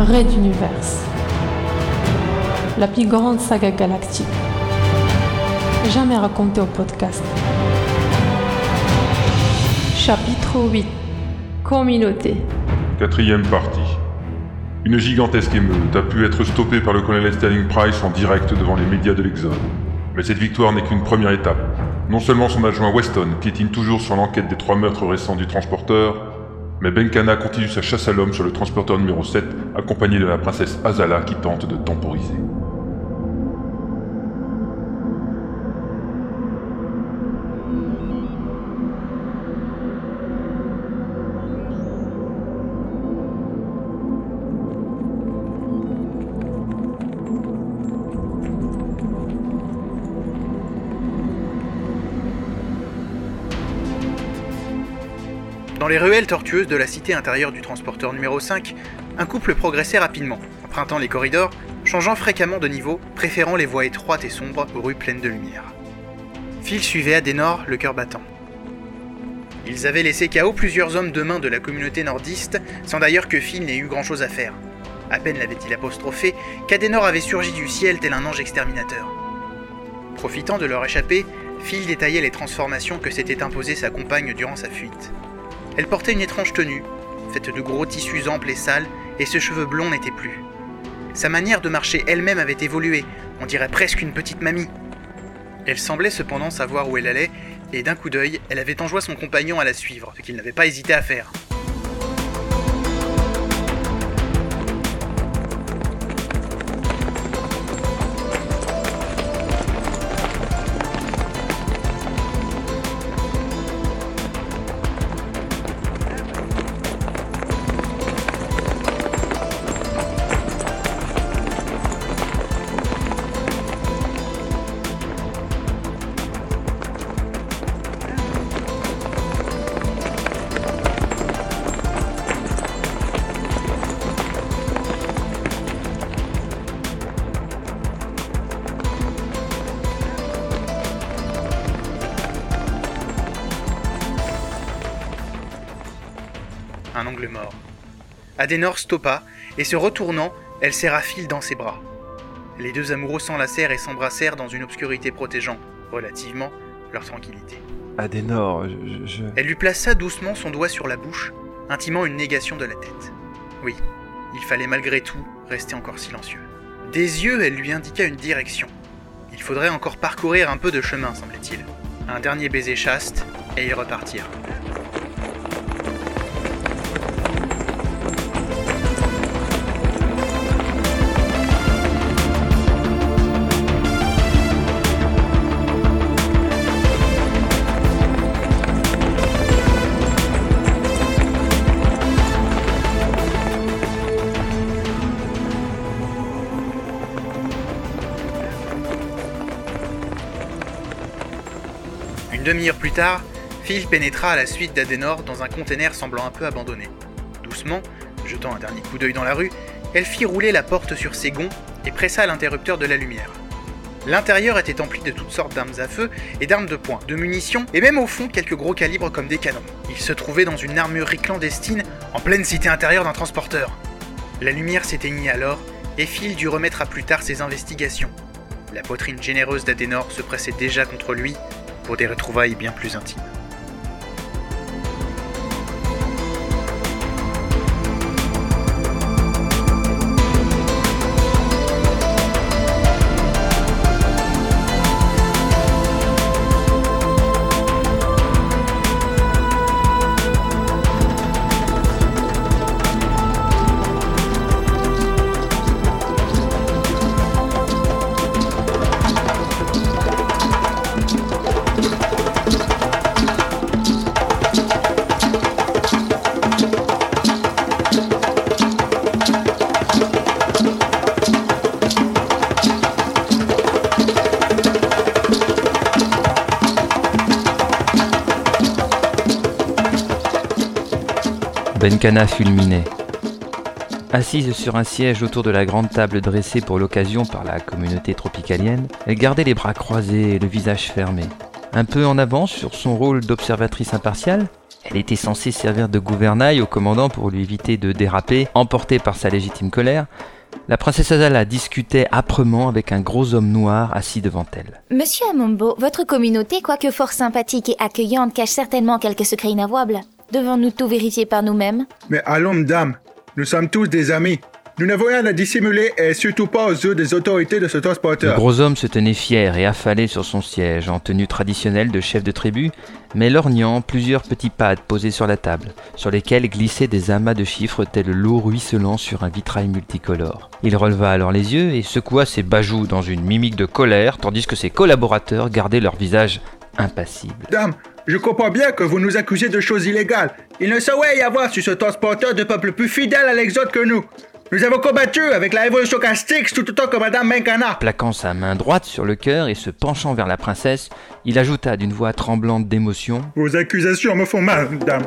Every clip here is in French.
Raid Universe. La plus grande saga galactique. Jamais racontée au podcast. Chapitre 8. Communauté. Quatrième partie. Une gigantesque émeute a pu être stoppée par le colonel Sterling Price en direct devant les médias de l'Exode. Mais cette victoire n'est qu'une première étape. Non seulement son adjoint Weston piétine toujours sur l'enquête des trois meurtres récents du transporteur, mais Benkana continue sa chasse à l'homme sur le transporteur numéro 7, accompagné de la princesse Azala qui tente de temporiser. Les ruelles tortueuses de la cité intérieure du transporteur numéro 5, un couple progressait rapidement, empruntant les corridors, changeant fréquemment de niveau, préférant les voies étroites et sombres aux rues pleines de lumière. Phil suivait Adenor, le cœur battant. Ils avaient laissé KO plusieurs hommes de main de la communauté nordiste, sans d'ailleurs que Phil n'ait eu grand-chose à faire. À peine l'avait-il apostrophé qu'Adenor avait surgi du ciel tel un ange exterminateur. Profitant de leur échappée, Phil détaillait les transformations que s'était imposées sa compagne durant sa fuite. Elle portait une étrange tenue, faite de gros tissus amples et sales, et ce cheveu blond n'était plus. Sa manière de marcher elle-même avait évolué, on dirait presque une petite mamie. Elle semblait cependant savoir où elle allait, et d'un coup d'œil, elle avait enjoint son compagnon à la suivre, ce qu'il n'avait pas hésité à faire. Un angle mort. Adenor stoppa, et se retournant, elle serra Phil dans ses bras. Les deux amoureux s'enlacèrent et s'embrassèrent dans une obscurité protégeant, relativement, leur tranquillité. Adenor, je, je- Elle lui plaça doucement son doigt sur la bouche, intimant une négation de la tête. Oui, il fallait malgré tout rester encore silencieux. Des yeux, elle lui indiqua une direction. Il faudrait encore parcourir un peu de chemin, semblait-il. Un dernier baiser chaste, et ils repartirent. Une demi-heure plus tard, Phil pénétra à la suite d'Adenor dans un container semblant un peu abandonné. Doucement, jetant un dernier coup d'œil dans la rue, elle fit rouler la porte sur ses gonds et pressa l'interrupteur de la lumière. L'intérieur était empli de toutes sortes d'armes à feu et d'armes de poing, de munitions et même au fond quelques gros calibres comme des canons. Il se trouvait dans une armurerie clandestine en pleine cité intérieure d'un transporteur. La lumière s'éteignit alors et Phil dut remettre à plus tard ses investigations. La poitrine généreuse d'Adenor se pressait déjà contre lui pour des retrouvailles bien plus intimes. Benkana fulminait. Assise sur un siège autour de la grande table dressée pour l'occasion par la communauté tropicalienne, elle gardait les bras croisés et le visage fermé. Un peu en avance sur son rôle d'observatrice impartiale, Elle était censée servir de gouvernail au commandant pour lui éviter de déraper, emporté par sa légitime colère. La princesse Azala discutait âprement avec un gros homme noir assis devant elle. Monsieur Amombo, votre communauté, quoique fort sympathique et accueillante, cache certainement quelques secrets inavouables. Devons-nous tout vérifier par nous-mêmes Mais allons, madame, nous sommes tous des amis. Nous n'avons rien à dissimuler et surtout pas aux yeux des autorités de ce Le transporteur. gros homme se tenait fier et affalé sur son siège, en tenue traditionnelle de chef de tribu, mais lorgnant plusieurs petits pads posés sur la table, sur lesquels glissaient des amas de chiffres tels l'eau ruisselant sur un vitrail multicolore. Il releva alors les yeux et secoua ses bajoux dans une mimique de colère, tandis que ses collaborateurs gardaient leur visage impassible. Dame, je comprends bien que vous nous accusez de choses illégales. Il ne saurait y avoir sur ce transporteur de peuple plus fidèle à l'exode que nous. Nous avons combattu avec la révolution Castix tout autant que Madame Menkana. Plaquant sa main droite sur le cœur et se penchant vers la princesse, il ajouta d'une voix tremblante d'émotion Vos accusations me font mal, dame.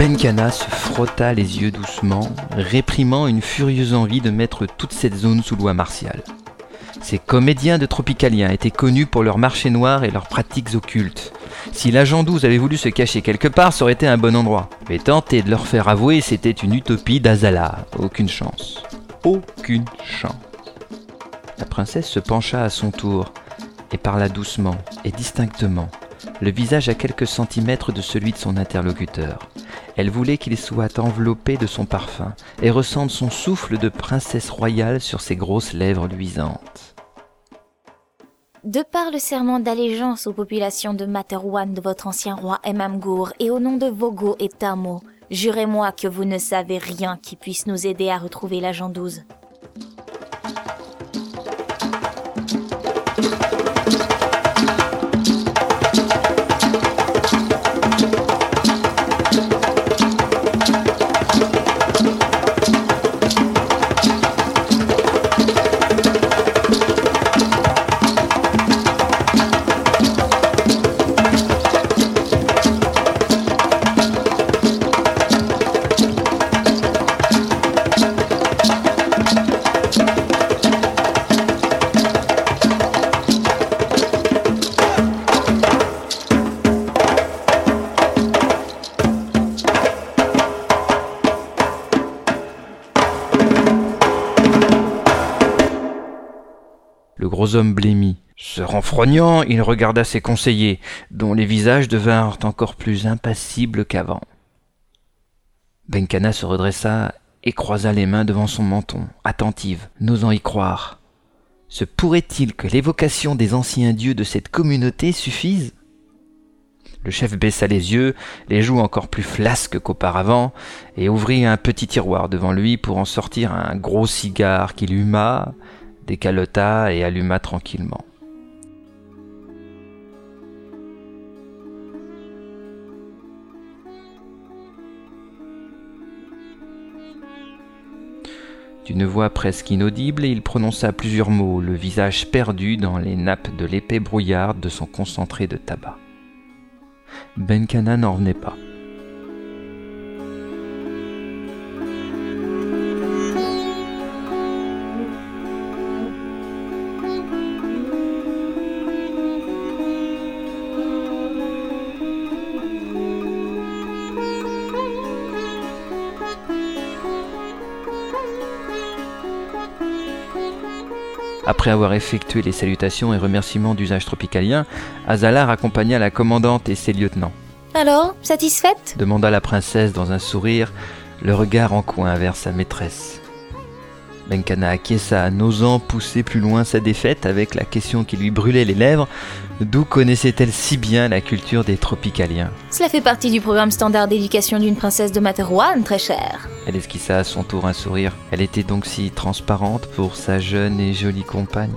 Benkana se frotta les yeux doucement, réprimant une furieuse envie de mettre toute cette zone sous loi martiale. Ces comédiens de Tropicalien étaient connus pour leur marché noir et leurs pratiques occultes. Si l'agent 12 avait voulu se cacher quelque part, ça aurait été un bon endroit. Mais tenter de leur faire avouer, c'était une utopie d'Azala. Aucune chance. Aucune chance. La princesse se pencha à son tour et parla doucement et distinctement, le visage à quelques centimètres de celui de son interlocuteur. Elle voulait qu'il soit enveloppé de son parfum et ressente son souffle de princesse royale sur ses grosses lèvres luisantes. De par le serment d'allégeance aux populations de Materwan de votre ancien roi Emamgour et au nom de Vogo et Tamo, jurez-moi que vous ne savez rien qui puisse nous aider à retrouver l'agent 12. Le gros homme blêmit. Se renfrognant, il regarda ses conseillers, dont les visages devinrent encore plus impassibles qu'avant. Benkana se redressa et croisa les mains devant son menton, attentive, n'osant y croire. Se pourrait-il que l'évocation des anciens dieux de cette communauté suffise? Le chef baissa les yeux, les joues encore plus flasques qu'auparavant, et ouvrit un petit tiroir devant lui pour en sortir un gros cigare qu'il huma, décalota et alluma tranquillement. D'une voix presque inaudible, il prononça plusieurs mots, le visage perdu dans les nappes de l'épais brouillard de son concentré de tabac. Benkana n'en revenait pas. Après avoir effectué les salutations et remerciements d'usage tropicalien, Azalar accompagna la commandante et ses lieutenants. Alors, satisfaite? demanda la princesse dans un sourire, le regard en coin vers sa maîtresse. Benkana acquiesça, n'osant pousser plus loin sa défaite avec la question qui lui brûlait les lèvres d'où connaissait-elle si bien la culture des tropicaliens Cela fait partie du programme standard d'éducation d'une princesse de Materwan, très chère. Elle esquissa à son tour un sourire. Elle était donc si transparente pour sa jeune et jolie compagne.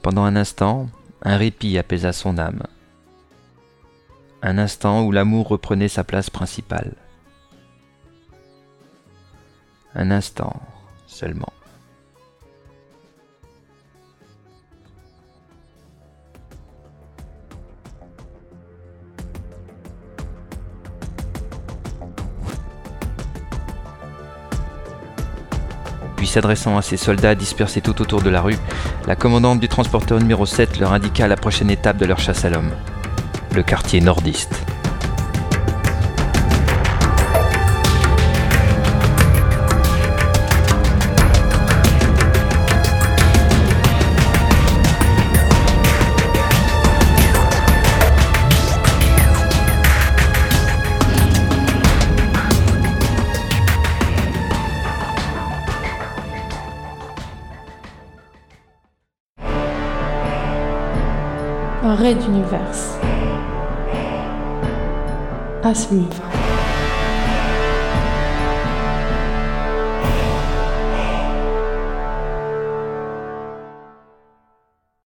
Pendant un instant, un répit apaisa son âme. Un instant où l'amour reprenait sa place principale un instant seulement. Puis s'adressant à ses soldats dispersés tout autour de la rue, la commandante du transporteur numéro 7 leur indiqua la prochaine étape de leur chasse à l'homme, le quartier nordiste. Un raid d'univers. À suivre.